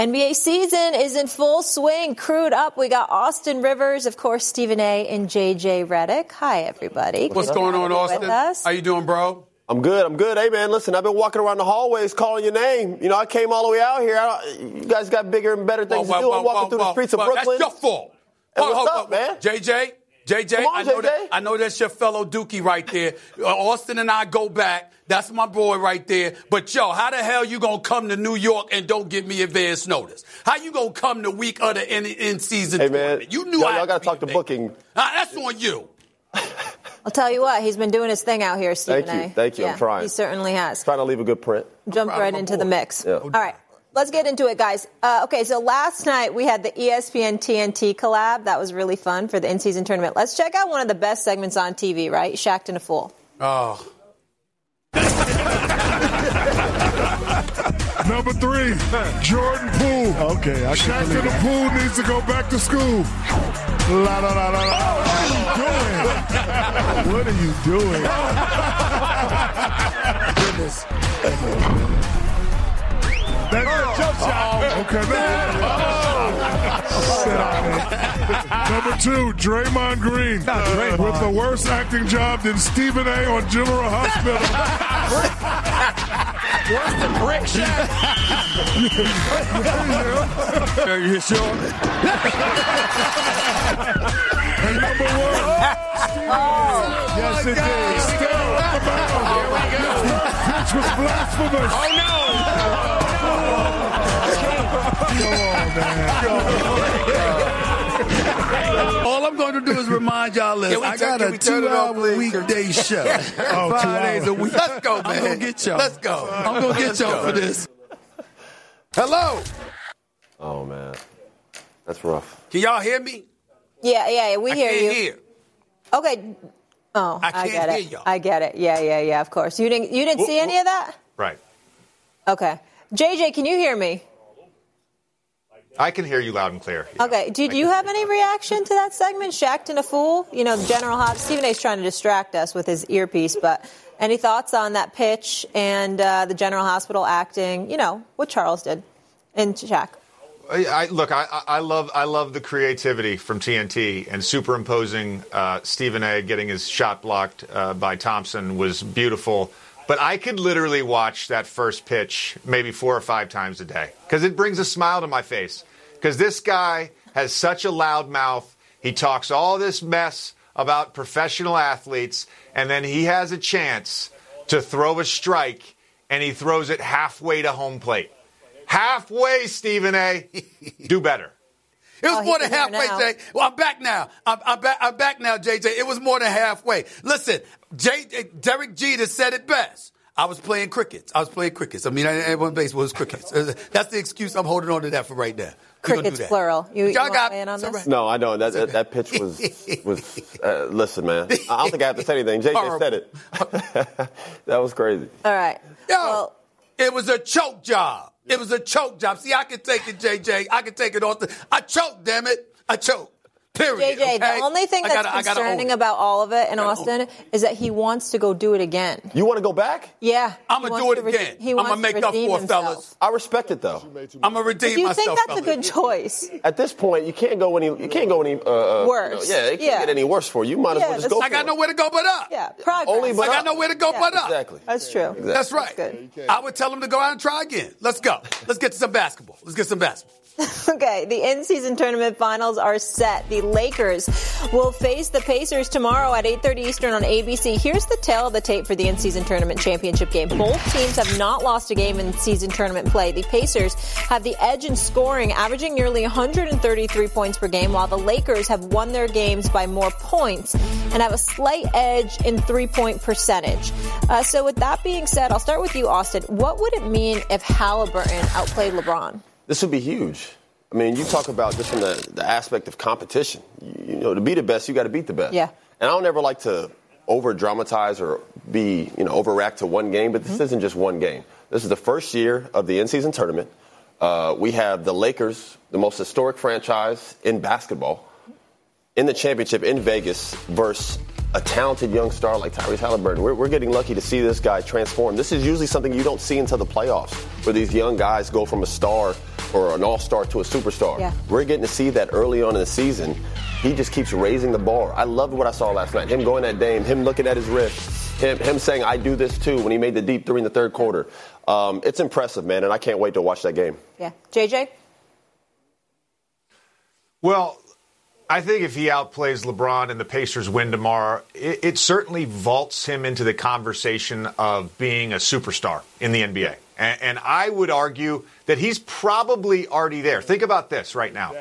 NBA season is in full swing. Crewed up, we got Austin Rivers, of course, Stephen A. and JJ Redick. Hi, everybody. What's Good going on, Austin? us. How you doing, bro? I'm good. I'm good. Hey, man, listen, I've been walking around the hallways calling your name. You know, I came all the way out here. I, you guys got bigger and better things Whoa, to do. whoa, I'm walking whoa, through whoa, the streets whoa. of Brooklyn. That's your fault. Hey, Hold- what's hold- up, man? JJ, JJ, on, I know JJ. that. I know that's your fellow Dukie right there. Uh, Austin and I go back. That's my boy right there. But yo, how the hell you gonna come to New York and don't give me advance notice? How you gonna come the week of the in, in season Hey, man. You knew y'all, I y'all got to talk to booking. Ah, that's on you. I'll tell you what, he's been doing his thing out here, Stephen Thank you. A. Thank you. I'm trying. He certainly has. Trying to leave a good print. Jump right of my into the mix. Yeah. All right. Let's get into it, guys. Uh, okay, so last night we had the ESPN TNT collab. That was really fun for the in-season tournament. Let's check out one of the best segments on TV, right? Shaqtin' a Fool. Oh. Number three, Jordan Poole. Okay, I Shaq can in believe the pool needs to go back to school. La la la la la. What are you doing? what are you doing? Goodness. That's a jump shot. Okay, man. Sit down, man. Number two, Draymond Green. Draymond. With the worst acting job than Stephen A. on General Hospital. What's the brick shot? Are you sure? And number one, oh, yes, it did. still up the mound. Pitch was blasphemous. Oh All I'm going to do is remind y'all this. I got a we turn it two-hour off, please? weekday show. Oh, Five two days a week. Let's go, man. I'm gonna get y'all. Let's go. I'm going to get y'all for this. Hello. Oh, man. That's rough. Can y'all hear me? Yeah, yeah, yeah, we I hear can't you. hear. Okay. Oh, I I, can't get it. hear y'all. I get it. Yeah, yeah, yeah. Of course. You didn't. You didn't Wh- see any wh- of that. Right. Okay. JJ, can you hear me? I can hear you loud and clear. Okay. Did you have any reaction to that segment, Shaqtin' a Fool? You know, General Hop. Stephen A's trying to distract us with his earpiece, but any thoughts on that pitch and uh, the General Hospital acting? You know what Charles did in Shaq. I, I, look, I, I- I love I love the creativity from TNT and superimposing uh, Stephen A. getting his shot blocked uh, by Thompson was beautiful. But I could literally watch that first pitch maybe four or five times a day because it brings a smile to my face. Because this guy has such a loud mouth. He talks all this mess about professional athletes, and then he has a chance to throw a strike, and he throws it halfway to home plate. Halfway, Stephen A. Do better. It was Oh, more than halfway, now. Jay. Well, I'm back now. I'm, I'm back. I'm back now, JJ. It was more than halfway. Listen, Jay, Derek Jeter said it best. I was playing crickets. I was playing crickets. I mean, I, everyone baseball was crickets. Uh, That's the excuse. I'm holding on to that for right now. We do Crickets plural. You, you Y'all want got to in on it's all this? right. No, I don't. That, that, that pitch was was. Uh, listen, man. I don't think I have to say anything. JJ Horrible. said it. that was crazy. All right. Yo, Well, it was a choke job. It was a choke job. See, I can take it, JJ. I can take it off the. I choked, damn it. I choked. Period. JJ, okay? the only thing I that's gotta- I gotta own concerning about all of it in Austin is that he wants to go do it again. You want to go back? Yeah. I'ma do it to again. He I'ma wants to make up for himself. fellas. I respect it though. I'm gonna redeem Do you myself. think that's a good choice? At this point, you can't go any. You can't go any uh, uh, Worse. you know, yeah, it can't Yeah. get any worse for you. You might as well just go. I got nowhere to go but up. Yeah, progress. Only but I got nowhere to go Yeah. but up. Exactly. That's true. That's right. Good. I would tell him to go out and try again. Let's go. Let's get to some basketball. Let's get some basketball. Okay, the in-season tournament finals are set. The Lakers will face the Pacers tomorrow at 8:30 Eastern on ABC. Here's the tale of the tape for the in-season tournament championship game. Both teams have not lost a game in season tournament play. The Pacers have the edge in scoring, averaging nearly 133 points per game, while the Lakers have won their games by more points and have a slight edge in three-point percentage. Uh, so, with that being said, I'll start with you, Austin. What would it mean if Halliburton outplayed LeBron? This would be huge. I mean, you talk about just from the, the aspect of competition. You, you know, to be the best, you got to beat the best. Yeah. And I don't ever like to over dramatize or be, you know, overreact to one game, but this Mm-hmm. isn't just one game. This is the first year of the in season tournament. Uh, we have the Lakers, the most historic franchise in basketball, in the championship in Vegas versus a talented young star like Tyrese Halliburton. We're, we're getting lucky to see this guy transform. This is usually something you don't see until the playoffs, where these young guys go from a star or an all-star to a superstar. Yeah. We're getting to see that early on in the season. He just keeps raising the bar. I loved what I saw last night. Him going at Dame, him looking at his wrist, him, him saying, I do this too when he made the deep three in the third quarter. Um, it's impressive, man, and I can't wait to watch that game. Yeah. JJ? Well, I think if he outplays LeBron and the Pacers win tomorrow, it, it, certainly vaults him into the conversation of being a superstar in the NBA. And, and, I would argue that he's probably already there. Think about this right now.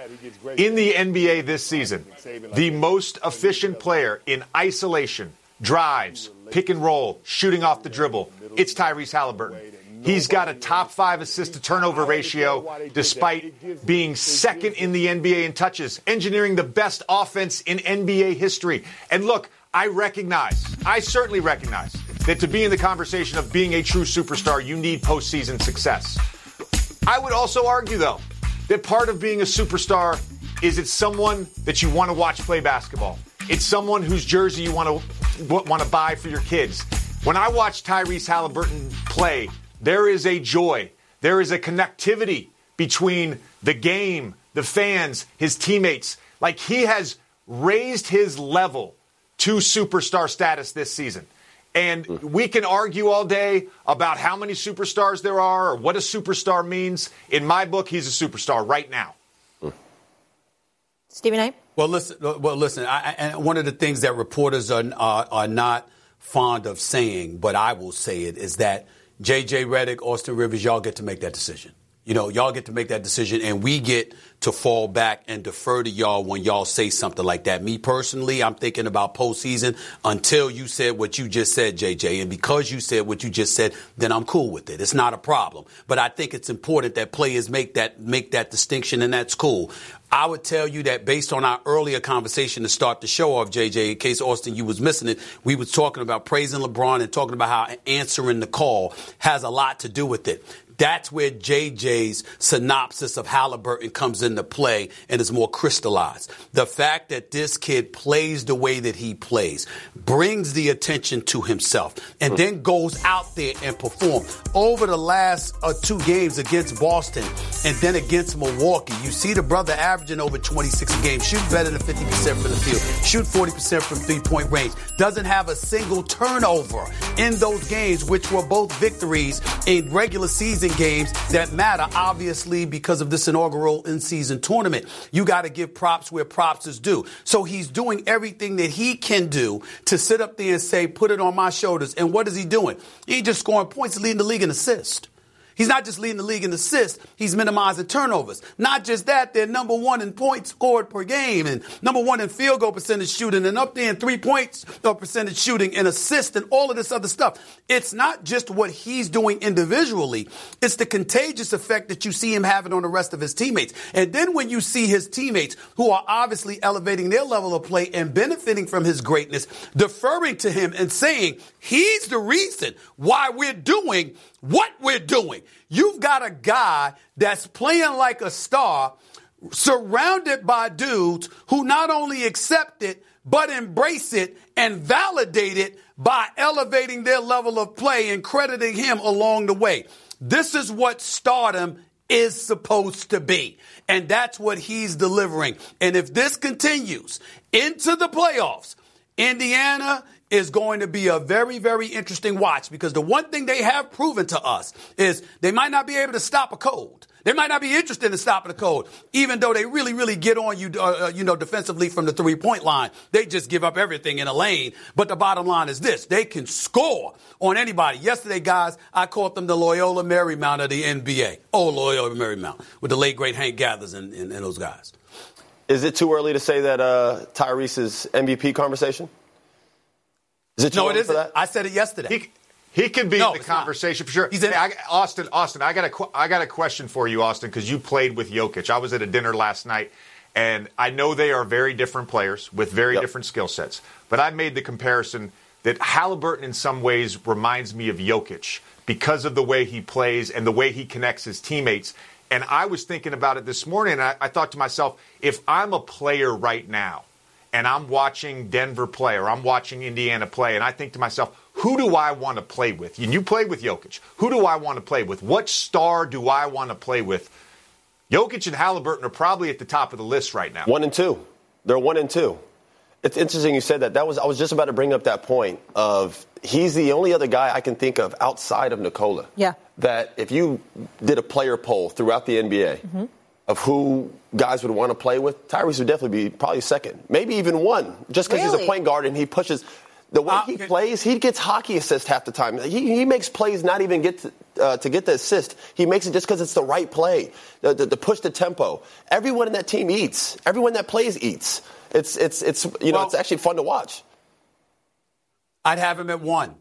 In the NBA this season, the most efficient player in isolation, drives, pick and roll, shooting off the dribble, it's Tyrese Halliburton. He's got a top five assist to turnover ratio despite being second in the NBA in touches, engineering the best offense in NBA history. And look, I recognize, I certainly recognize that to be in the conversation of being a true superstar, you need postseason success. I would also argue, though, that part of being a superstar is it's someone that you want to watch play basketball. It's someone whose jersey you want to want to buy for your kids. When I watch Tyrese Halliburton play, there is a joy. There is a connectivity between the game, the fans, his teammates. Like he has raised his level to superstar status this season. And we can argue all day about how many superstars there are or what a superstar means. In my book, he's a superstar right now. Stephen A. Well, listen. Well, listen. I, and one of the things that reporters are, are are not fond of saying, but I will say it, is that JJ Redick, Austin Rivers, y'all get to make that decision. You know, y'all get to make that decision, and we get to fall back and defer to y'all when y'all say something like that. Me personally, I'm thinking about postseason until you said what you just said, JJ. And because you said what you just said, then I'm cool with it. It's not a problem. But I think it's important that players make that make that distinction, and that's cool. I would tell you that based on our earlier conversation to start the show off, JJ, in case Austin you was missing it, we was talking about praising LeBron and talking about how answering the call has a lot to do with it. That's where JJ's synopsis of Halliburton comes into play and is more crystallized. The fact that this kid plays the way that he plays brings the attention to himself and then goes out there and performs. Over the last uh, two games against Boston and then against Milwaukee, you see the brother averaging over 26 a game, shoot better than 50% from the field, shoot 40% from three point range, doesn't have a single turnover in those games, which were both victories in regular season games that matter, obviously, because of this inaugural in season tournament. You got to give props where props is due. So he's doing everything that he can do to sit up there and say, put it on my shoulders. And what is he doing? He just scoring points, leading the league in assists. He's not just leading the league in assists, he's minimizing turnovers. Not just that, they're number one in points scored per game and number one in field goal percentage shooting and up there in three points percentage shooting and assists and all of this other stuff. It's not just what he's doing individually, it's the contagious effect that you see him having on the rest of his teammates. And then when you see his teammates who are obviously elevating their level of play and benefiting from his greatness, deferring to him and saying, he's the reason why we're doing what we're doing. You've got a guy that's playing like a star, surrounded by dudes who not only accept it, but embrace it and validate it by elevating their level of play and crediting him along the way. This is what stardom is supposed to be. And that's what he's delivering. And if this continues into the playoffs, Indiana is going to be a very, very interesting watch because the one thing they have proven to us is they might not be able to stop a cold. They might not be interested in stopping the cold, even though they really, really get on you, uh, uh you know, defensively from the three point line. They just give up everything in a lane. But the bottom line is this: they can score on anybody. Yesterday, guys, I called them the Loyola Marymount of the NBA. Oh, Loyola Marymount with the late great Hank Gathers and, and, and those guys. Is it too early to say that uh, Tyrese's MVP conversation? Is it too no, it isn't. for that? I said it yesterday. He, he can be No, in the it's not. conversation for sure. He's in- Hey, I, Austin, Austin, I got a, qu- I got a question for you, Austin, because you played with Jokic. I was at a dinner last night, and I know they are very different players with very Yep. different skill sets. But I made the comparison that Halliburton, in some ways, reminds me of Jokic because of the way he plays and the way he connects his teammates. And I was thinking about it this morning, and I, I thought to myself, if I'm a player right now, and I'm watching Denver play or I'm watching Indiana play, and I think to myself, who do I want to play with? And you play with Jokic. Who do I want to play with? What star do I want to play with? Jokic and Halliburton are probably at the top of the list right now. One and two. They're one and two. It's interesting you said that. That was I was just about to bring up that point of he's the only other guy I can think of outside of Nikola. Yeah. That if you did a player poll throughout the NBA Mm-hmm. Of who guys would want to play with, Tyrese would definitely be probably second, maybe even one, just because he's a point guard and he pushes. The way Uh, he plays, he gets hockey assists half the time. He, he makes plays not even get to, uh, to get the assist. He makes it just because it's the right play, the, the, the push the tempo. Everyone in that team eats. Everyone that plays eats. It's it's it's you know Well- it's actually fun to watch. I'd have him at one.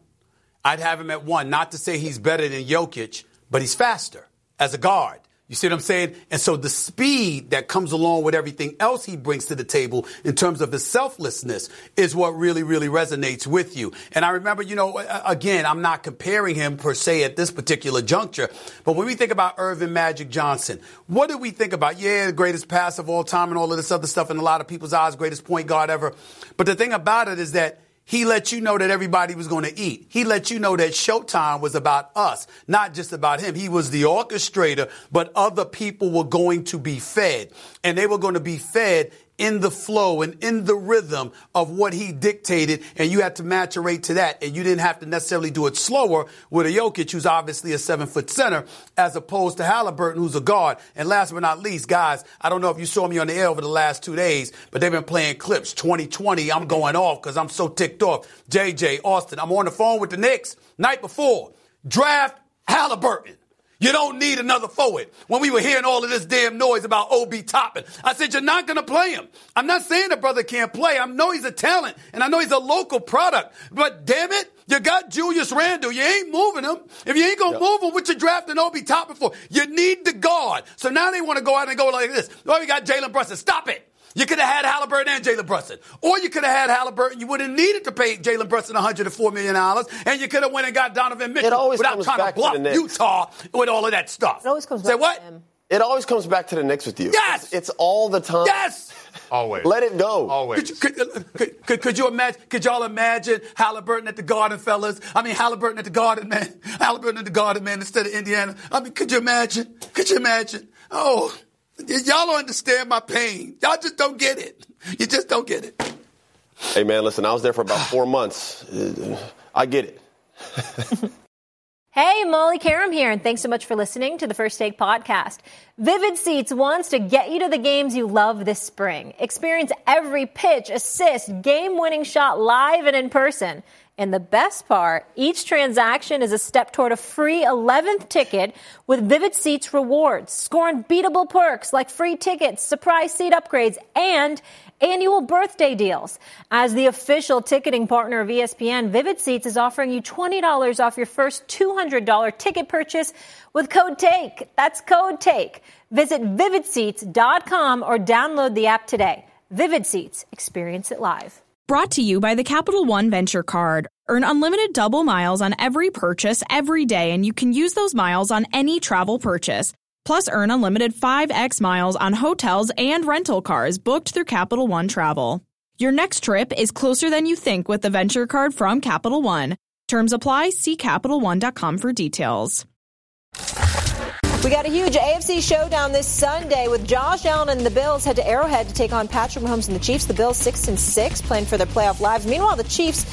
I'd have him at one. Not to say he's better than Jokic, but he's faster as a guard. You see what I'm saying? And so the speed that comes along with everything else he brings to the table in terms of his selflessness is what really, really resonates with you. And I remember, you know, again, I'm not comparing him per se at this particular juncture, but when we think about Earvin Magic Johnson, what do we think about? Yeah, the greatest pass of all time and all of this other stuff in a lot of people's eyes, greatest point guard ever. But the thing about it is that he let you know that everybody was going to eat. He let you know that Showtime was about us, not just about him. He was the orchestrator, but other people were going to be fed. And they were going to be fed in the flow and in the rhythm of what he dictated. And you had to maturate to that. And you didn't have to necessarily do it slower with a Jokic, who's obviously a seven foot center, as opposed to Halliburton, who's a guard. And last but not least, guys, I don't know if you saw me on the air over the last two days, but they've been playing clips. 2020, I'm going off because I'm so ticked off. JJ, Austin, I'm on the phone with the Knicks night before. Draft Halliburton. You don't need another forward. When we were hearing all of this damn noise about Obi Toppin, I said, you're not going to play him. I'm not saying the brother can't play. I know he's a talent and I know he's a local product. But damn it, you got Julius Randle. You ain't moving him. If you ain't going to move him, what you drafting Obi Toppin for? You need the guard. So now they want to go out and go like this. Well, we got Jalen Brunson. Stop it. You could have had Halliburton and Jalen Brunson. Or you could have had Halliburton. You wouldn't needed to pay Jalen Brunson $104 million. And you could have went and got Donovan Mitchell always without comes trying back to to bluff Knicks. Utah with all of that stuff. It always comes Say back what? to him. It always comes back to the Knicks with you. Yes! it's, it's all the time. Yes! Always. Let it go. Always. Could, you- could, could, could, could you imagine? Could y'all imagine Halliburton at the Garden, fellas? I mean, Halliburton at the Garden, man. Halliburton at the Garden, man, instead of Indiana. I mean, could you imagine? Could you imagine? Oh, y- y'all don't understand my pain. Y'all just don't get it. You just don't get it. Hey man, listen, I was there for about four months. I get it. Hey, Molly Qerim here, and thanks so much for listening to the First Take podcast. Vivid Seats wants to get you to the games you love this spring. Experience every pitch, assist, game winning shot live and in person. And the best part, each transaction is a step toward a free 11th ticket with Vivid Seats rewards. Score unbeatable perks like free tickets, surprise seat upgrades, and annual birthday deals. As the official ticketing partner of ESPN, Vivid Seats is offering you $20 off your first $200 ticket purchase with code TAKE. That's code TAKE. Visit vividseats.com or download the app today. Vivid Seats. Experience it live. Brought to you by the Capital One Venture Card. Earn unlimited double miles on every purchase every day, and you can use those miles on any travel purchase. Plus, earn unlimited 5x miles on hotels and rental cars booked through Capital One Travel. Your next trip is closer than you think with the Venture Card from Capital One. Terms apply. See CapitalOne.com for details. We got a huge AFC showdown this Sunday with Josh Allen and the Bills head to Arrowhead to take on Patrick Mahomes and the Chiefs. The Bills six and six, playing for their playoff lives. Meanwhile, the Chiefs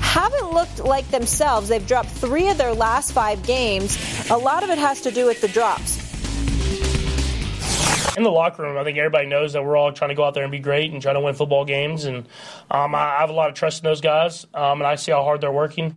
haven't looked like themselves. They've dropped three of their last five games. A lot of it has to do with the drops. in the locker room, I think everybody knows that we're all trying to go out there and be great and try to win football games. And um, I I have a lot of trust in those guys, um, and I see how hard they're working.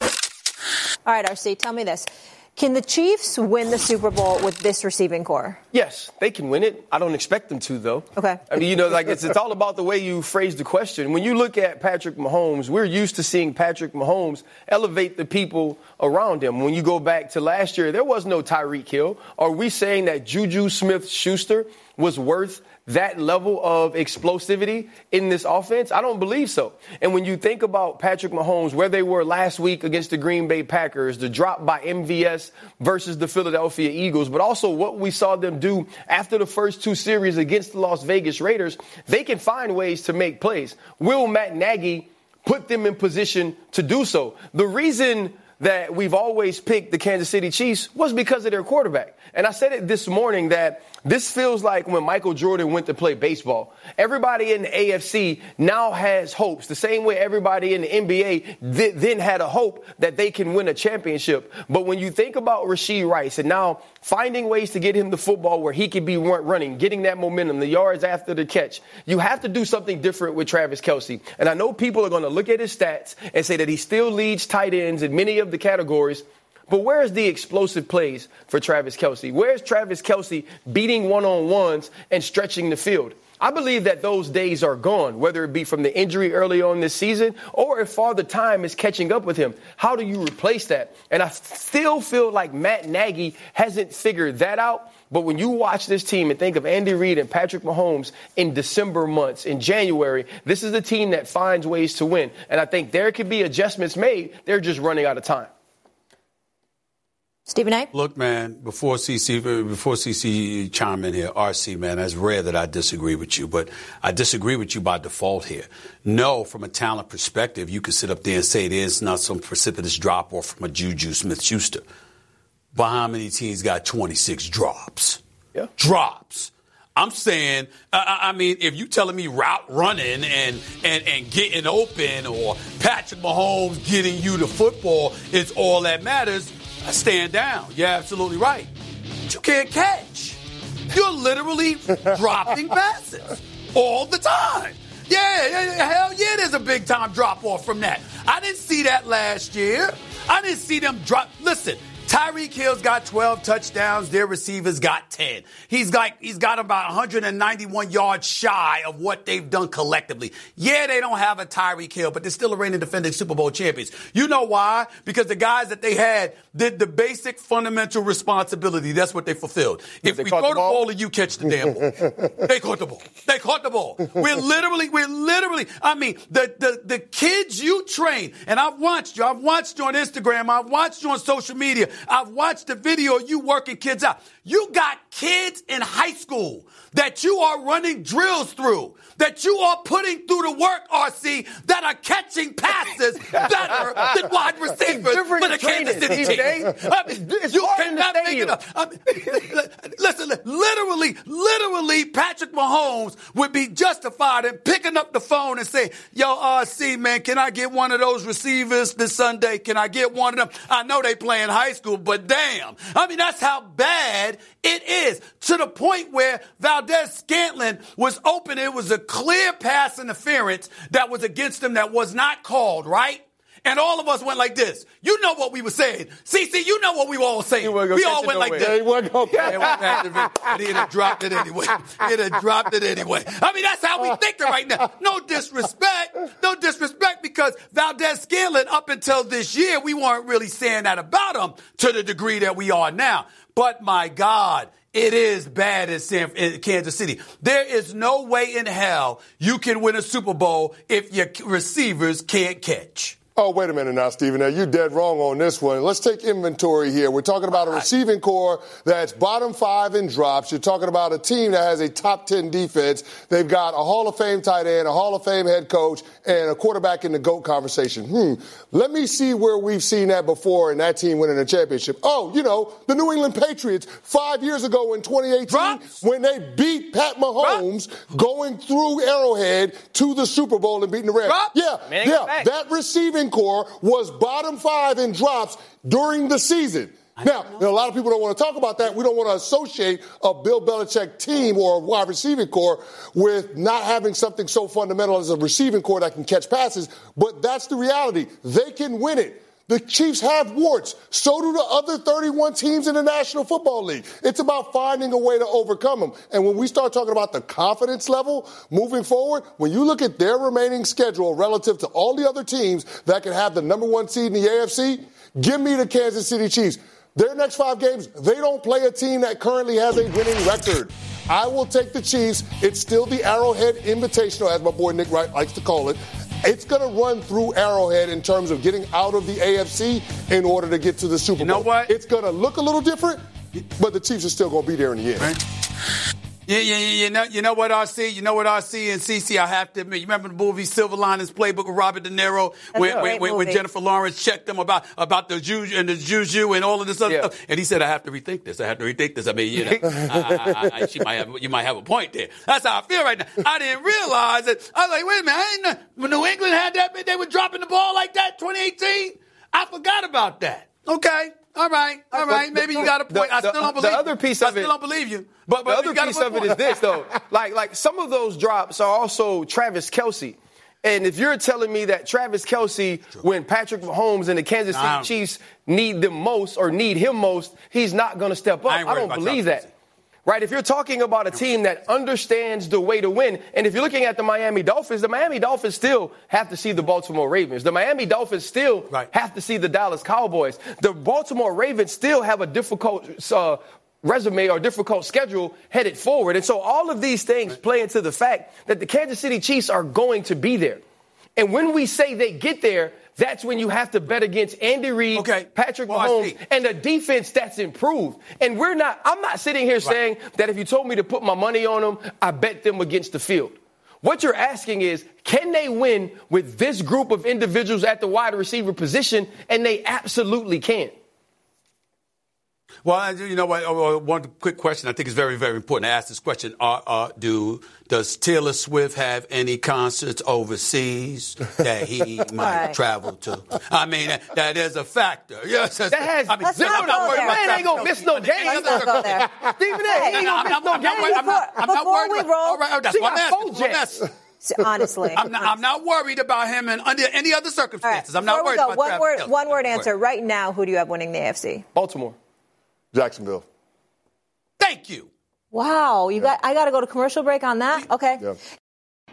All right, RC, tell me this. Can the Chiefs win the Super Bowl with this receiving corps? Yes, they can win it. I don't expect them to, though. Okay. I mean, you know, like it's, it's all about the way you phrase the question. When you look at Patrick Mahomes, we're used to seeing Patrick Mahomes elevate the people around him. When you go back to last year, there was no Tyreek Hill. Are we saying that Juju Smith Schuster was worth that level of explosivity in this offense? I don't believe so. And when you think about Patrick Mahomes, where they were last week against the Green Bay Packers, the drop by MVS versus the Philadelphia Eagles, but also what we saw them do after the first two series against the Las Vegas Raiders, they can find ways to make plays. Will Matt Nagy put them in position to do so? The reason that we've always picked the Kansas City Chiefs was because of their quarterback. And I said it this morning that this feels like when Michael Jordan went to play baseball. Everybody in the AFC now has hopes, the same way everybody in the NBA th- then had a hope that they can win a championship. But when you think about Rashee Rice and now finding ways to get him the football where he could be running, getting that momentum, the yards after the catch, you have to do something different with Travis Kelce. And I know people are going to look at his stats and say that he still leads tight ends in many of the categories. But where's the explosive plays for Travis Kelce? Where's Travis Kelce beating one on ones and stretching the field? I believe that those days are gone, whether it be from the injury early on this season or if Father Time is catching up with him. How do you replace that? And I still feel like Matt Nagy hasn't figured that out. But when you watch this team and think of Andy Reid and Patrick Mahomes in December months, in January, this is the team that finds ways to win. And I think there could be adjustments made. They're just running out of time. Stephen A. Look, man, before CC before CC chime in here, RC, man, it's rare that I disagree with you, but I disagree with you by default here. No, from a talent perspective, you could sit up there and say it is not some precipitous drop off from a Juju Smith Schuster. But how many teams got 26 drops? Yeah. Drops. I'm saying, uh, I mean, if you're telling me route running and, and, and getting open or Patrick Mahomes getting you the football is all that matters, I stand down. You're absolutely right. But you can't catch. You're literally dropping passes all the time. Yeah, yeah, hell yeah, there's a big time drop off from that. I didn't see that last year. I didn't see them drop. Listen, Tyreek Hill's got 12 touchdowns. Their receivers got 10. He's got, he's got about 191 yards shy of what they've done collectively. Yeah, they don't have a Tyreek Hill, but they're still a reigning defending Super Bowl champions. You know why? Because the guys that they had did the basic fundamental responsibility. That's what they fulfilled. If we throw the ball? ball and you catch the damn ball, they caught the ball. They caught the ball. We're literally, we're literally, I mean, the, the, the kids you train, and I've watched you, I've watched you on Instagram, I've watched you on social media. I've watched the video of you working kids out. You got kids in high school that you are running drills through, that you are putting through the work, RC, that are catching passes better than wide receivers for the Kansas City Chiefs. I mean, you cannot make it up. I mean, listen, literally, literally, Patrick Mahomes would be justified in picking up the phone and saying, yo, RC, man, can I get one of those receivers this Sunday? Can I get one of them? I know they play in high school, but damn. I mean, that's how bad it is to the point where Valdes-Scantling was open. It was a clear pass interference that was against him that was not called, right? And all of us went like this. You know what we were saying. CC, you know what we were all saying. We all went like this. He wasn't going But he'd have dropped it anyway. He'd have dropped it anyway. I mean, that's how we thinking right now. No disrespect. No disrespect because Valdes-Scantling, up until this year, we weren't really saying that about him to the degree that we are now. But my God, it is bad in, San, in Kansas City. There is no way in hell you can win a Super Bowl if your receivers can't catch. Oh, wait a minute now, Stephen. Now, you're dead wrong on this one. Let's take inventory here. We're talking about a receiving corps that's bottom five in drops. You're talking about a team that has a top 10 defense. They've got a Hall of Fame tight end, a Hall of Fame head coach, and a quarterback in the GOAT conversation. Hmm. Let me see where we've seen that before and that team winning a championship. Oh, you know, the New England Patriots five years ago in 2018 Drops. when they beat Pat Mahomes going through Arrowhead to the Super Bowl and beating the Rams. Drops. Yeah, Man, yeah. That receiving corps was bottom five in drops during the season. Now, a lot of people don't want to talk about that. We don't want to associate a Bill Belichick team or a wide receiving corps with not having something so fundamental as a receiving core that can catch passes. But that's the reality. They can win it. The Chiefs have warts. So do the other 31 teams in the National Football League. It's about finding a way to overcome them. And when we start talking about the confidence level moving forward, when you look at their remaining schedule relative to all the other teams that can have the number one seed in the AFC, give me the Kansas City Chiefs. Their next five games, they don't play a team that currently has a winning record. I will take the Chiefs. It's still the Arrowhead Invitational, as my boy Nick Wright likes to call it. It's going to run through Arrowhead in terms of getting out of the AFC in order to get to the Super Bowl. You know what? It's going to look a little different, but the Chiefs are still going to be there in the end. Yeah, yeah, yeah. You know, you know what RC? You know what RC and CC? I have to admit. You remember the movie Silver Linings Playbook with Robert De Niro when, a when, when, when. Jennifer Lawrence checked him about about the juju and the juju and all of this other Yeah. stuff, and he said, "I have to rethink this. I have to rethink this." I mean, you know, I, I, I, she might have you might have a point there. That's how I feel right now. I didn't realize it. I was like, wait a minute, I didn't know when New England had that, they were dropping the ball like that, 2018. I forgot about that. Okay. All right, all right. But Maybe the- you got a point. I still don't believe. the believe other you. piece I of it- still don't believe you. But, but the other you got piece good of it is this, though. like, like some of those drops are also Travis Kelce. And if you're telling me that Travis Kelce, when Patrick Mahomes and the Kansas City Nah. Chiefs need them most or need him most, he's not going to step up. I I, don't believe that. Right? If you're talking about a team that understands the way to win, and if you're looking at the Miami Dolphins, the Miami Dolphins still have to see the Baltimore Ravens. The Miami Dolphins still Right. have to see the Dallas Cowboys. The Baltimore Ravens still have a difficult uh, resume or difficult schedule headed forward. And so all of these things play into the fact that the Kansas City Chiefs are going to be there. And when we say they get there, that's when you have to bet against Andy Reid, Okay. Patrick Well, Mahomes, and a defense that's improved. And we're not, I'm not sitting here saying that if you told me to put my money on them, I bet them against the field. What you're asking is, can they win with this group of individuals at the wide receiver position? And they absolutely can. Well, I- you know what? uh, uh, One quick question. I think it's very, very important to ask this question. Uh, uh, do does Taylor Swift have any concerts overseas that he might Right. travel to? I mean, that, that is a factor. Yes, That has I mean, Let's zero not I'm not worried there. about Man ain't gonna Travis miss no Kelce. games. Any Let's other not go there. Stephen A. He ain't I'm gonna not- miss no I'm not games. worried- I'm not- I'm Before worried we roll- all right, oh, that's She what I'm got That's what I'm jets. asking. Honestly. I'm not, I'm not worried about him in under any other All right. circumstances. I'm not Before worried go, about one word, one word answer. Right now, who do you have winning the AFC? Baltimore. Jacksonville. Thank you. Wow, you got. I got to go to commercial break on that. Okay. Yeah.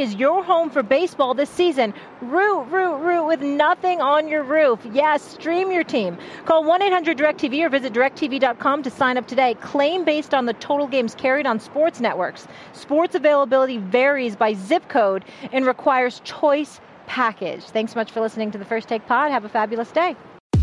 is your home for baseball this season. Root, root, root with nothing on your roof. Yes, stream your team. Call 1 800 DirecTV or visit directv.com to sign up today. Claim based on the total games carried on sports networks. Sports availability varies by zip code and requires choice package. Thanks so much for listening to the First Take Pod. Have a fabulous day.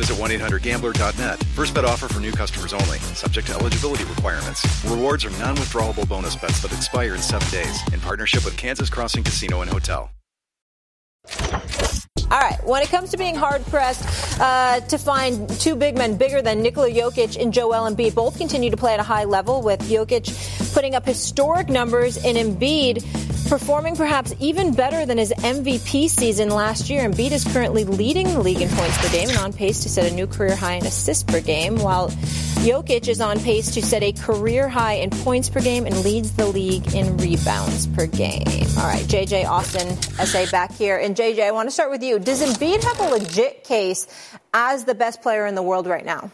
visit 1-800-GAMBLER.net. First bet offer for new customers only. Subject to eligibility requirements. Rewards are non-withdrawable bonus bets that expire in seven days. In partnership with Kansas Crossing Casino and Hotel. All right. When it comes to being hard pressed uh, to find two big men bigger than Nikola Jokic and Joel Embiid, both continue to play at a high level. With Jokic putting up historic numbers and Embiid performing perhaps even better than his MVP season last year. Embiid is currently leading the league in points per game and on pace to set a new career high in assists per game, while Jokic is on pace to set a career high in points per game and leads the league in rebounds per game. All right, JJ Austin, SA back here. And JJ, I want to start with you. Does Embiid have a legit case as the best player in the world right now?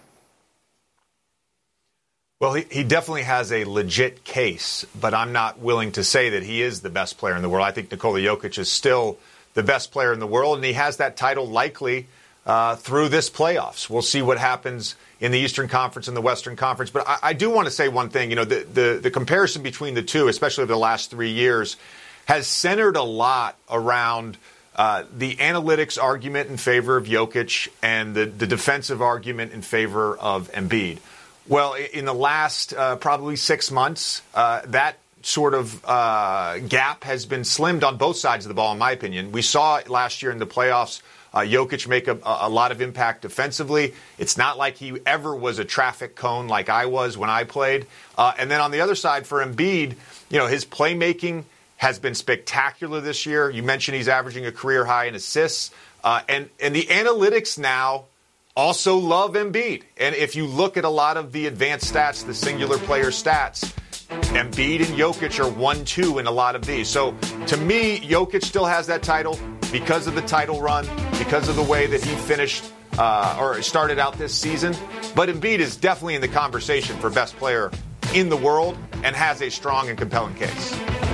Well, he, he definitely has a legit case, but I'm not willing to say that he is the best player in the world. I think Nikola Jokic is still the best player in the world, and he has that title likely uh, through this playoffs. We'll see what happens in the Eastern Conference and the Western Conference. But I, I do want to say one thing. You know, the, the, the comparison between the two, especially over the last three years, has centered a lot around uh, the analytics argument in favor of Jokic and the, the defensive argument in favor of Embiid. Well, in the last uh, probably six months, uh, that sort of uh, gap has been slimmed on both sides of the ball, in my opinion. We saw last year in the playoffs. Uh, Jokic make a, a, lot of impact defensively. It's not like he ever was a traffic cone like I was when I played. Uh, and then on the other side for Embiid, you know, his playmaking has been spectacular this year. You mentioned he's averaging a career high in assists. Uh, and, and the analytics now also love Embiid. And if you look at a lot of the advanced stats, the singular player stats, Embiid and Jokic are 1 2 in a lot of these. So to me, Jokic still has that title because of the title run, because of the way that he finished uh, or started out this season. But Embiid is definitely in the conversation for best player in the world and has a strong and compelling case.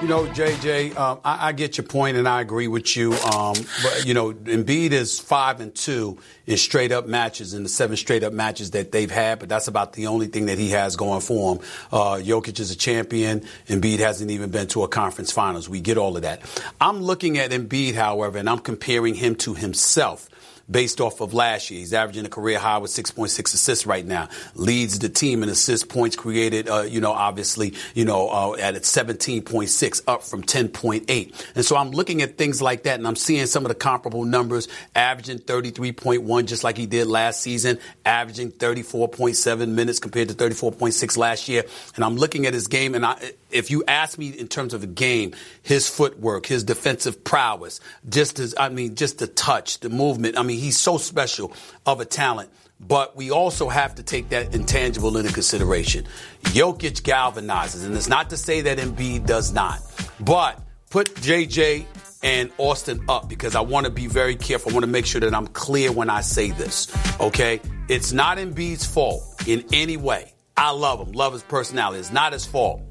You know, JJ, um, I, I, get your point, and I agree with you. Um, but you know, Embiid is five and two in straight up matches in the seven straight up matches that they've had. But that's about the only thing that he has going for him. Uh, Jokic is a champion. Embiid hasn't even been to a conference finals. We get all of that. I'm looking at Embiid, however, and I'm comparing him to himself based off of last year. He's averaging a career high with 6.6 assists right now. Leads the team in assist points created, uh, you know, obviously, you know, uh, at 17.6 up from 10.8. And so I'm looking at things like that and I'm seeing some of the comparable numbers, averaging 33.1 just like he did last season, averaging 34.7 minutes compared to 34.6 last year. And I'm looking at his game and I, if you ask me in terms of the game, his footwork, his defensive prowess, just as, I mean, just the touch, the movement. I mean, he's so special of a talent. But we also have to take that intangible into consideration. Jokic galvanizes, and it's not to say that Embiid does not. But put JJ and Austin up because I want to be very careful. I want to make sure that I'm clear when I say this. Okay? It's not Embiid's fault in any way. I love him, love his personality. It's not his fault.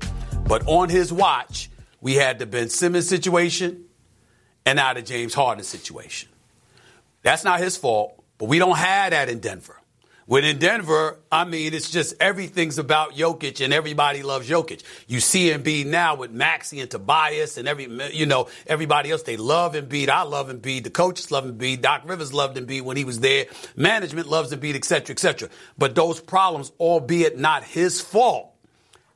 But on his watch, we had the Ben Simmons situation and now the James Harden situation. That's not his fault, but we don't have that in Denver. When in Denver, I mean, it's just everything's about Jokic and everybody loves Jokic. You see Embiid now with Maxey and Tobias and every, you know, everybody else. They love Embiid. I love Embiid. The coaches love Embiid. Doc Rivers loved Embiid when he was there. Management loves Embiid, et cetera, et cetera. But those problems, albeit not his fault,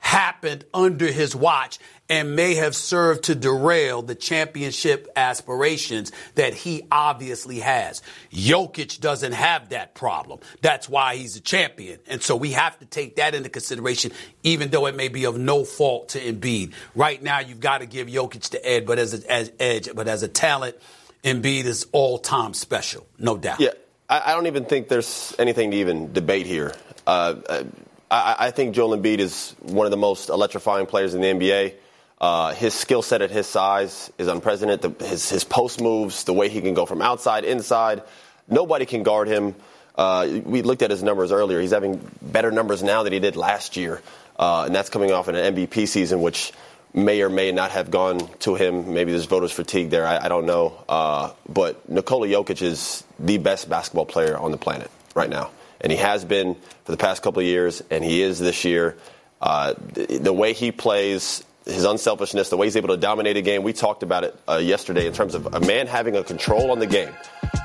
happened under his watch and may have served to derail the championship aspirations that he obviously has. Jokic doesn't have that problem. That's why he's a champion. And so we have to take that into consideration, even though it may be of no fault to Embiid. Right now, you've got to give Jokic the edge, but as, a, as edge, but as a talent, Embiid is all time special, no doubt. Yeah, I, I, don't even think there's anything to even debate here. Uh, uh I, I think Joel Embiid is one of the most electrifying players in the NBA. Uh, his skill set at his size is unprecedented. The, his, his post moves, the way he can go from outside, inside, nobody can guard him. Uh, we looked at his numbers earlier. He's having better numbers now than he did last year, uh, and that's coming off in an MVP season, which may or may not have gone to him. Maybe there's voters fatigue there. I, I don't know. Uh, but Nikola Jokic is the best basketball player on the planet right now and he has been for the past couple of years, and he is this year. Uh, the, the, way he plays, his unselfishness, the way he's able to dominate a game. We talked about it uh, yesterday in terms of a man having a control on the game.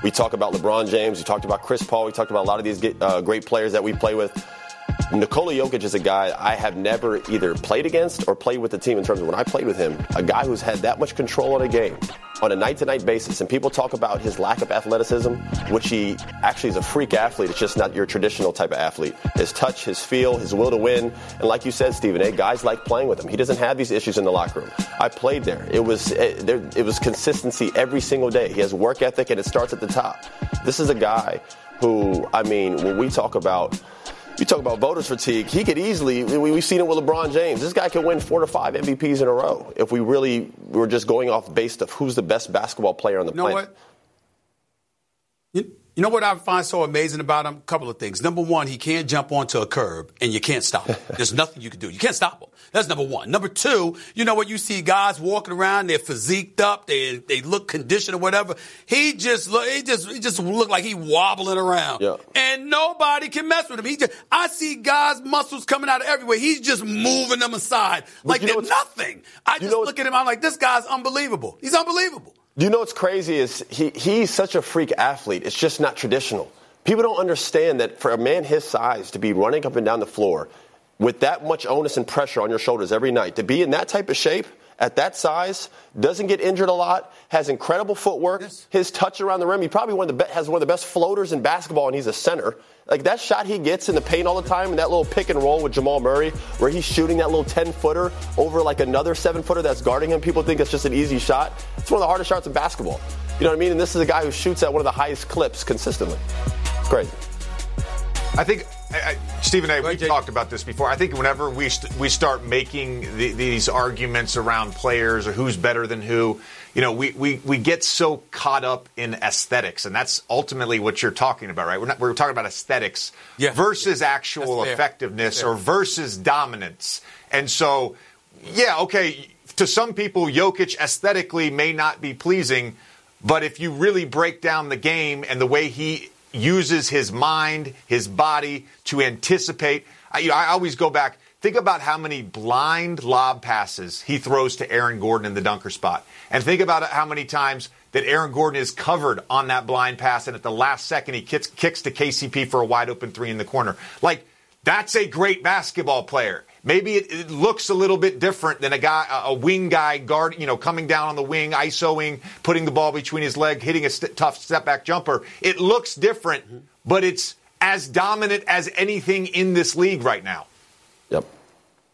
We talk about LeBron James. We talked about Chris Paul. We talked about a lot of these uh, great players that we play with. Nikola Jokic is a guy I have never either played against or played with the team in terms of when I played with him, a guy who's had that much control on a game on a night to night basis. And people talk about his lack of athleticism, which he actually is a freak athlete. It's just not your traditional type of athlete. His touch, his feel, his will to win. And like you said, Stephen A., guys like playing with him. He doesn't have these issues in the locker room. I played there. It was, eh, there, it was consistency every single day. He has work ethic and it starts at the top. This is a guy who, I mean, when we talk about you talk about voters fatigue. He could easily. We've seen it with LeBron James. This guy could win four to five MVPs in a row if we really were just going off based of who's the best basketball player on the you know planet. What? You, know what I find so amazing about him? A couple of things. Number one, he can't jump onto a curb and you can't stop him. There's nothing you can do. You can't stop him. That's number one. Number two, you know what? You see guys walking around, they're physiqued up, they they look conditioned or whatever. He just look, he just he just look like he wobbling around, yeah. and nobody can mess with him. He just, I see guys' muscles coming out of everywhere. He's just moving them aside like they're nothing. I just look at him. I'm like, this guy's unbelievable. He's unbelievable. You know what's crazy is he, he's such a freak athlete. It's just not traditional. People don't understand that for a man his size to be running up and down the floor with that much onus and pressure on your shoulders every night, to be in that type of shape at that size, doesn't get injured a lot, has incredible footwork, Yes. his touch around the rim. He probably one of the be- has one of the best floaters in basketball, and he's a center. Like that shot he gets in the paint all the time, and that little pick and roll with Jamal Murray, where he's shooting that little 10 footer over like another seven footer that's guarding him. People think it's just an easy shot. It's one of the hardest shots in basketball. You know what I mean? And this is a guy who shoots at one of the highest clips consistently. It's crazy. I think, I, I, Stephen A. We've talked about this before. I think whenever we st- we start making the, these arguments around players or who's better than who, you know, we, we, we get so caught up in aesthetics, and that's ultimately what you're talking about, right? We're not we're talking about aesthetics Yeah. versus actual effectiveness or versus dominance, and so yeah, okay. To some people, Jokic aesthetically may not be pleasing, but if you really break down the game and the way he uses his mind, his body to anticipate, I, you know, I always go back. Think about how many blind lob passes he throws to Aaron Gordon in the dunker spot, and think about how many times that Aaron Gordon is covered on that blind pass, and at the last second he kicks, kicks to KCP for a wide open three in the corner. Like that's a great basketball player. Maybe it, it looks a little bit different than a guy, a, a wing guy guard, you know, coming down on the wing, isoing, putting the ball between his leg, hitting a st- tough step back jumper. It looks different, mm-hmm. but it's as dominant as anything in this league right now. Yep.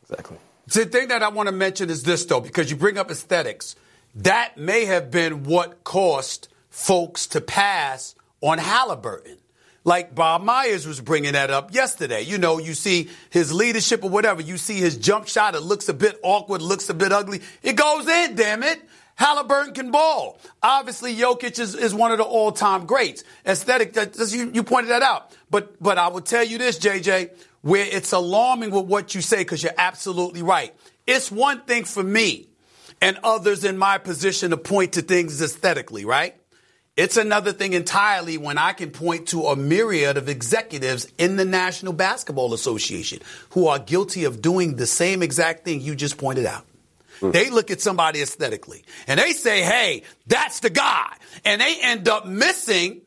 Exactly. The thing that I want to mention is this, though, because you bring up aesthetics. That may have been what caused folks to pass on Halliburton. Like Bob Myers was bringing that up yesterday. You know, you see his leadership or whatever. You see his jump shot. It looks a bit awkward, looks a bit ugly. It goes in, damn it. Halliburton can ball. Obviously, Jokic is, is one of the all-time greats. Aesthetic, that, you, you pointed that out. But, but I will tell you this, JJ, where it's alarming with what you say, because you're absolutely right. It's one thing for me and others in my position to point to things aesthetically, right? It's another thing entirely when I can point to a myriad of executives in the National Basketball Association who are guilty of doing the same exact thing you just pointed out. Hmm. They look at somebody aesthetically and they say, "Hey, that's the guy," and they end up missing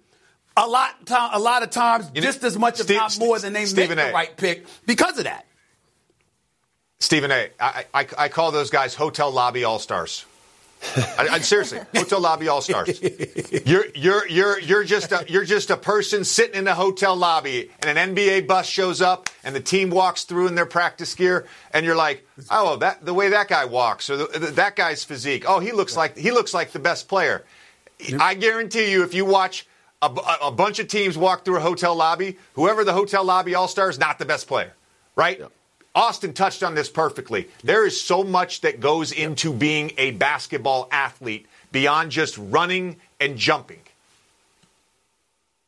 a lot, ti- a lot of times, You know, just as much, if not more, than they Stephen make the A. right pick because of that. Stephen A. I, I, I call those guys hotel lobby all stars. I, I, seriously, hotel lobby all stars. You're you're you're you're just a, you're just a person sitting in a hotel lobby, and an NBA bus shows up, and the team walks through in their practice gear, and you're like, oh, that the way that guy walks, or the, that guy's physique. Oh, he looks like he looks like the best player. I guarantee you, if you watch a, a bunch of teams walk through a hotel lobby, whoever the hotel lobby all star is not the best player, right? Austin touched on this perfectly. There is so much that goes into being a basketball athlete beyond just running and jumping.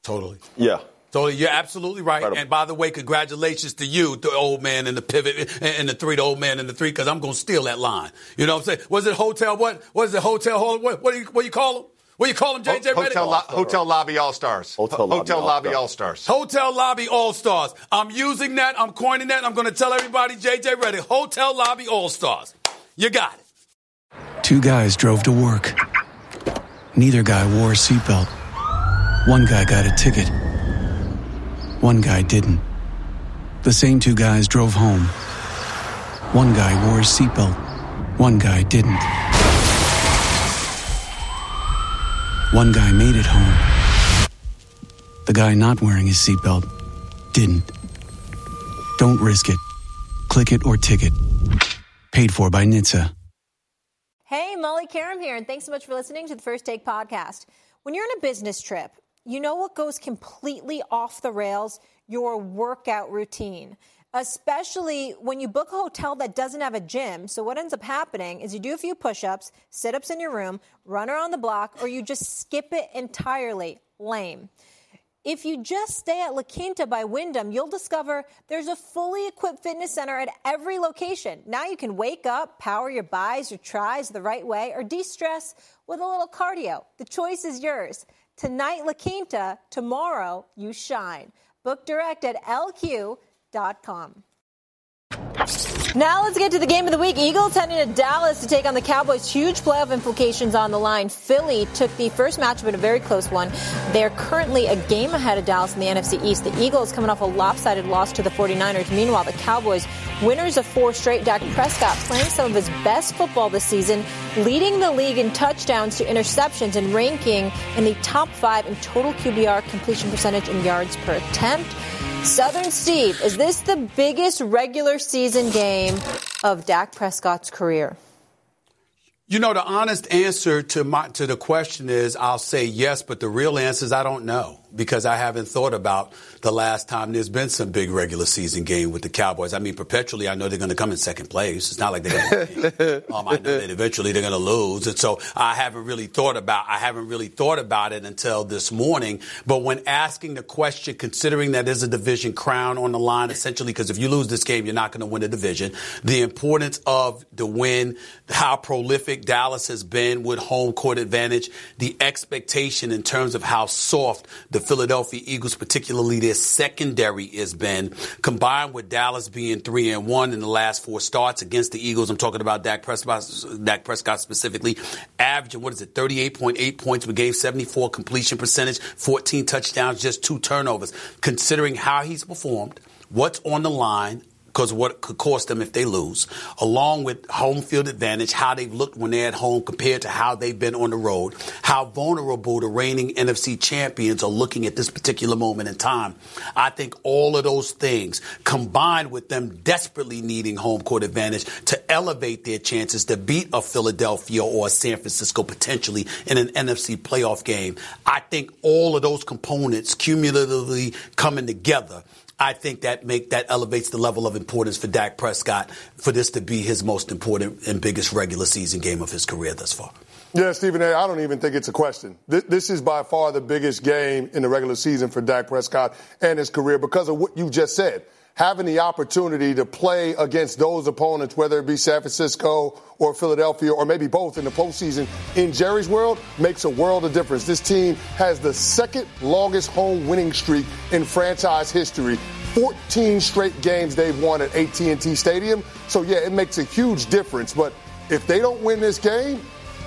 Totally. Yeah. Totally, you're absolutely right. Incredible. And by the way, congratulations to you, the old man in the pivot and the three, the old man in the three, because I'm going to steal that line. You know what I'm saying? Was it hotel? What? Was it hotel? hall- What? What do you, what do you call them? What do you call them, JJ? Redick? Hotel, lo- hotel lobby all stars. Hotel lobby hotel lobby all-star. all stars. Hotel Lobby All Stars. I'm using that. I'm coining that. I'm going to tell everybody, JJ Redick, Hotel Lobby All Stars. You got it. Two guys drove to work. Neither guy wore a seatbelt. One guy got a ticket. One guy didn't. The same two guys drove home. One guy wore a seatbelt. One guy didn't. One guy made it home. The guy not wearing his seatbelt didn't. Don't risk it. Click it or ticket. Paid for by NHTSA. Hey, Molly Qerim here, and thanks so much for listening to the First Take podcast. When you're on a business trip, you know what goes completely off the rails? Your workout routine. Especially when you book a hotel that doesn't have a gym. So, what ends up happening is you do a few push ups, sit ups in your room, run around the block, or you just skip it entirely. Lame. If you just stay at La Quinta by Wyndham, you'll discover there's a fully equipped fitness center at every location. Now you can wake up, power your buys, your tries the right way, or de stress with a little cardio. The choice is yours. Tonight, La Quinta, tomorrow, you shine. Book direct at lq.com. Now let's get to the game of the week. Eagles heading to Dallas to take on the Cowboys. Huge playoff implications on the line. Philly took the first matchup in a very close one. They're currently a game ahead of Dallas in the NFC East. The Eagles coming off a lopsided loss to the 49ers. Meanwhile, the Cowboys, winners of four straight, Dak Prescott playing some of his best football this season, leading the league in touchdowns to interceptions and ranking in the top five in total QBR completion percentage and yards per attempt. Southern Steve, is this the biggest regular season game of Dak Prescott's career? You know, the honest answer to my to the question is I'll say yes, but the real answer is I don't know because I haven't thought about the last time there's been some big regular season game with the Cowboys. I mean, perpetually, I know they're going to come in second place. It's not like they're going to. um, I know that eventually they're going to lose, and so I haven't really thought about. I haven't really thought about it until this morning. But when asking the question, considering that there's a division crown on the line, essentially, because if you lose this game, you're not going to win the division. The importance of the win, how prolific Dallas has been with home court advantage, the expectation in terms of how soft the Philadelphia Eagles, particularly their secondary, has been, combined with Dallas being three and one in the last four starts against the Eagles. I'm talking about Dak Prescott, Dak Prescott specifically, averaging what is it, 38.8 points. We gave 74 completion percentage, 14 touchdowns, just two turnovers. Considering how he's performed, what's on the line, because what could cost them if they lose, along with home field advantage, how they've looked when they're at home compared to how they've been on the road, how vulnerable the reigning NFC champions are looking at this particular moment in time. I think all of those things combined with them desperately needing home court advantage to elevate their chances to beat a Philadelphia or a San Francisco potentially in an NFC playoff game. I think all of those components cumulatively coming together I think that make that elevates the level of importance for Dak Prescott for this to be his most important and biggest regular season game of his career thus far. Yeah, Stephen A., I don't even think it's a question. This is by far the biggest game in the regular season for Dak Prescott and his career because of what you just said. Having the opportunity to play against those opponents, whether it be San Francisco or Philadelphia or maybe both in the postseason in Jerry's world, makes a world of difference. This team has the second longest home winning streak in franchise history 14 straight games they've won at AT&T Stadium. So yeah, it makes a huge difference. But if they don't win this game,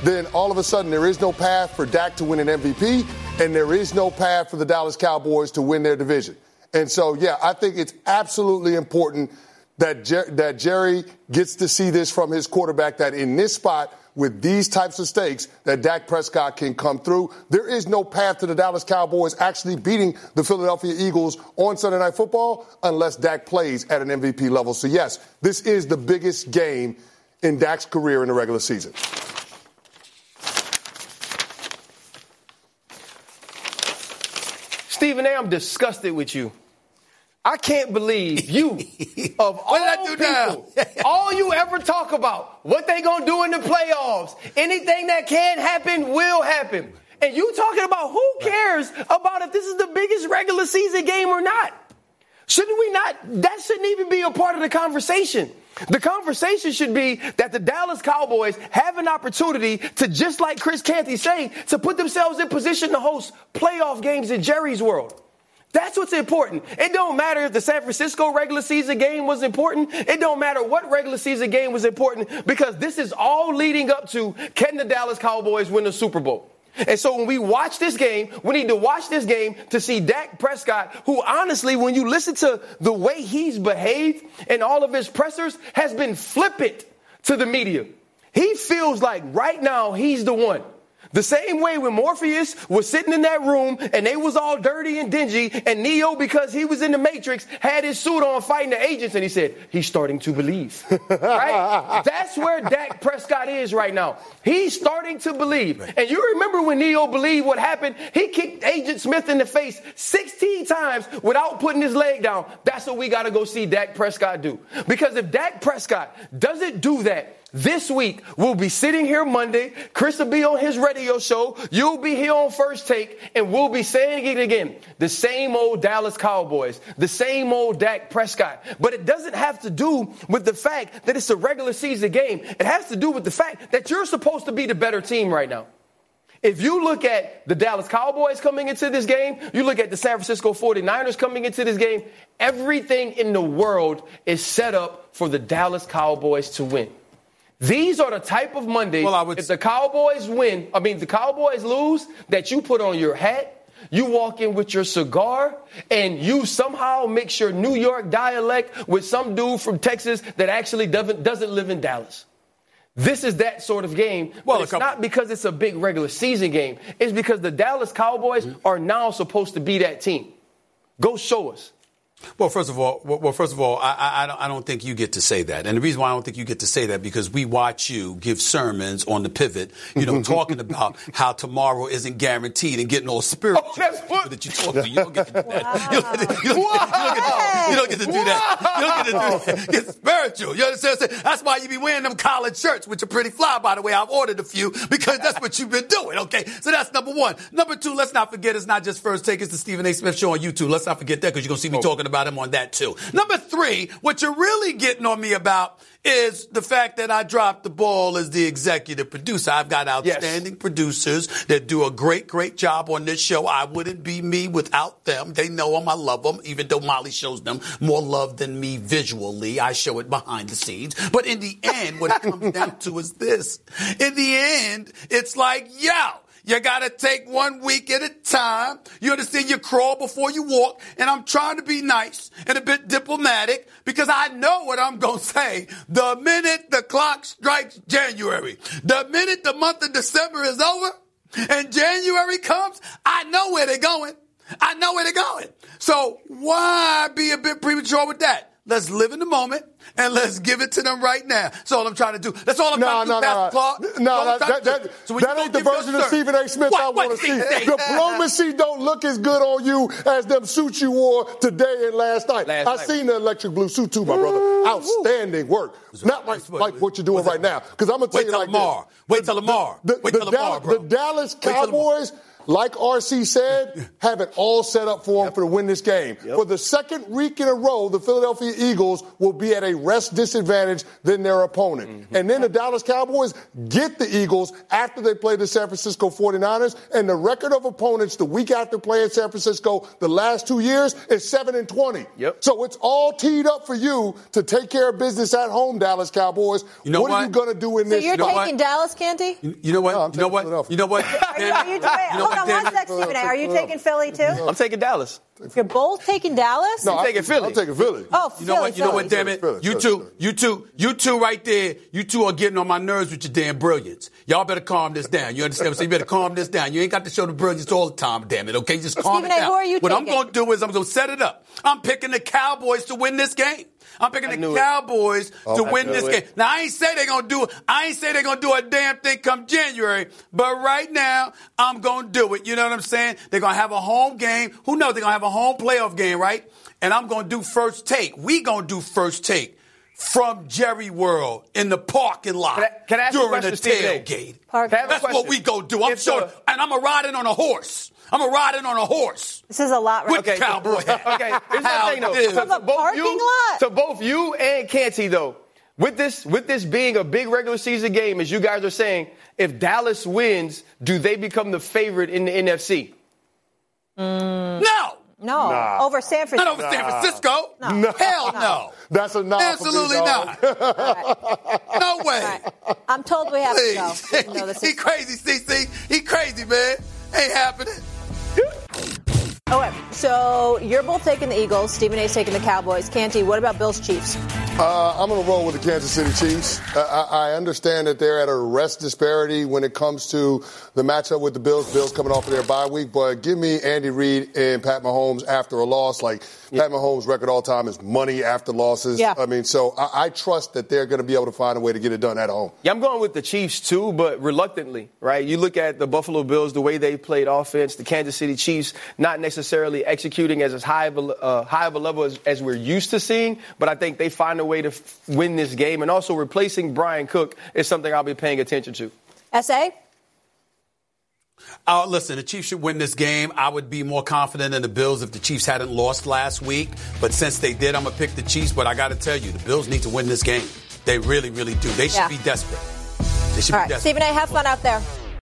then all of a sudden there is no path for Dak to win an MVP, and there is no path for the Dallas Cowboys to win their division. And so, yeah, I think it's absolutely important that Jer- that Jerry gets to see this from his quarterback. That in this spot with these types of stakes that Dak Prescott can come through. There is no path to the Dallas Cowboys actually beating the Philadelphia Eagles on Sunday Night Football unless Dak plays at an MVP level. So, yes, this is the biggest game in Dak's career in the regular season. Stephen A., I'm disgusted with you. I can't believe you, of all people, all you ever talk about, what they gonna do in the playoffs, anything that can happen will happen. And you talking about who cares about if this is the biggest regular season game or not? Shouldn't we not, that shouldn't even be a part of the conversation. The conversation should be that the Dallas Cowboys have an opportunity to, just like Chris Canty saying, to put themselves in position to host playoff games in Jerry's world. That's what's important. It don't matter if the San Francisco regular season game was important. It don't matter what regular season game was important because this is all leading up to can the Dallas Cowboys win the Super Bowl? And so when we watch this game, we need to watch this game to see Dak Prescott, who honestly, when you listen to the way he's behaved and all of his pressers, has been flippant to the media. He feels like right now he's the one. The same way when Morpheus was sitting in that room and they was all dirty and dingy and Neo, because he was in the Matrix, had his suit on fighting the agents and he said, he's starting to believe. right? That's where Dak Prescott is right now. He's starting to believe. And you remember when Neo believed what happened? He kicked Agent Smith in the face 16 times without putting his leg down. That's what we got to go see Dak Prescott do. Because if Dak Prescott doesn't do that, this week, we'll be sitting here Monday. Chris will be on his radio show. You'll be here on First Take, and we'll be saying it again. The same old Dallas Cowboys, the same old Dak Prescott. But it doesn't have to do with the fact that it's a regular season game. It has to do with the fact that you're supposed to be the better team right now. If you look at the Dallas Cowboys coming into this game, you look at the San Francisco 49ers coming into this game, everything in the world is set up for the Dallas Cowboys to win. These are the type of Mondays, Well, I would- if the Cowboys win, I mean, the Cowboys lose, that you put on your hat, you walk in with your cigar, and you somehow mix your New York dialect with some dude from Texas that actually doesn't, doesn't live in Dallas. This is that sort of game. Well, it's couple- not because it's a big regular season game. It's because the Dallas Cowboys mm-hmm. are now supposed to be that team. Go show us. Well, first of all, well, first of all, I, I, I, don't, I don't think you get to say that, and the reason why I don't think you get to say that because we watch you give sermons on the pivot, you know, talking about how tomorrow isn't guaranteed and getting all spiritual. Oh, that's what- that you talk to. You don't get to do that. You don't get to, don't, you don't get to, don't get to do that. You don't get to do that. Get spiritual. You understand? what I'm saying? That's why you be wearing them collared shirts, which are pretty fly, by the way. I've ordered a few because that's what you've been doing. Okay, so that's number one. Number two, let's not forget it's not just first take. It's the Stephen A. Smith show on YouTube. Let's not forget that because you're gonna see me oh. talking about him on that too. Number three, what you're really getting on me about is the fact that I dropped the ball as the executive producer. I've got outstanding producers that do a great, great job on this show. I wouldn't be me without them. They know them. I love them, even though Molly shows them more love than me visually. I show it behind the scenes. But in the end, what it comes down to is this. In the end, it's like, yo, you gotta take one week at a time. You understand? You crawl before you walk. And I'm trying to be nice and a bit diplomatic because I know what I'm gonna say the minute the clock strikes January. The minute the month of December is over and January comes, I know where they're going. I know where they're going. So why be a bit premature with that? Let's live in the moment and let's give it to them right now. That's all I'm trying to do. That's all I'm No, trying to no, do, no, Pastor no. Clark. No, That's that, that, that. So that ain't the version of Stephen A. Smith I want to see. Stephen Diplomacy don't look as good on you as them suits you wore today and last night. Last I night. seen the electric blue suit too, my brother. Outstanding work. Not like, like what you're doing right now. Because I'm gonna tell Wait you till like tomorrow. this. Wait till tomorrow. The, Wait the till tomorrow, Dallas, bro. the Dallas Wait till tomorrow. Cowboys, like RC said, have it all set up for them for to win this game. For the second week in a row, the Philadelphia Eagles will be at a rest disadvantage than their opponent. Mm-hmm. And then the Dallas Cowboys get the Eagles after they play the San Francisco 49ers. And the record of opponents the week after playing San Francisco the last two years is 7 and 20. Yep. So it's all teed up for you to take care of business at home, Dallas Cowboys. You know what, are you going to do in So this? you're know what? taking Dallas, Canty? You, you know what? No, I'm you know taking what? Philadelphia. You know what? Are you, are you, wait, You know on one sec, Stephen A. Are you taking Philly too? I'm taking Dallas. You're both taking Dallas? No, I'm taking Philly. I'm taking Philly. Oh, You know what? You know what? Damn it! You two, you two, you two right there. You two are getting on my nerves with your damn brilliance. Y'all better calm this down. You understand? So you better calm this down. You ain't got to show the brilliance all the time. Damn it! Okay, just calm Stephen it A., down. who are you what I'm going to do is I'm going to set it up. I'm picking the Cowboys to win this game. I'm picking I the knew it. Cowboys oh, to I win this it. game. Now I ain't say they're gonna do. I ain't say they're gonna do a damn thing come January. But right now I'm gonna do it. You know what I'm saying? They're gonna have a home game. Who knows? They're gonna have a home playoff game, right? And I'm gonna do first take. We gonna do first take from Jerry World in the parking lot Can I- can I ask you a during the question, Stephen A.? tailgate. Park- Can I have That's what question? we gonna do. I'm If sure, the- and I'm a riding on a horse. I'm a riding on a horse This is a lot, right? with the cowboy hat. Okay, here's How the thing though. it is. To, From a both parking you, lot? to both you and Canty though, with this with this being a big regular season game, as you guys are saying, if Dallas wins, do they become the favorite in the NFC? Mm. No. No, over San Not Francisco. over San Francisco. No. Hell no. That's a nod for me, Absolutely dog. not. No way. I'm told we have to go. Please. even though he crazy, CC. He crazy, man. Ain't happening. Okay, so you're both taking the Eagles. Stephen A's taking the Cowboys. Canty, what about Bills Chiefs? Uh, I'm going to roll with the Kansas City Chiefs. Uh, I, I understand that they're at a rest disparity when it comes to the matchup with the Bills. Bills coming off of their bye week, but give me Andy Reid and Pat Mahomes after a loss. Like Pat Mahomes' record all time is money after losses. Yeah. I mean, so I, I trust that they're going to be able to find a way to get it done at home. Yeah, I'm going with the Chiefs too, but reluctantly, right? You look at the Buffalo Bills, the way they played offense, the Kansas City Chiefs not necessarily executing as as high of a uh, high of a level as, as we're used to seeing, but I think they find a way to f- win this game, and also replacing Bryan Cook is something I'll be paying attention to. SA? Uh, listen, the Chiefs should win this game. I would be more confident in the Bills if the Chiefs hadn't lost last week. But since they did, I'm going to pick the Chiefs. But I got to tell you, the Bills need to win this game. They really, really do. They should Yeah. be desperate. They should All be right, desperate. Stephen A, have fun out there.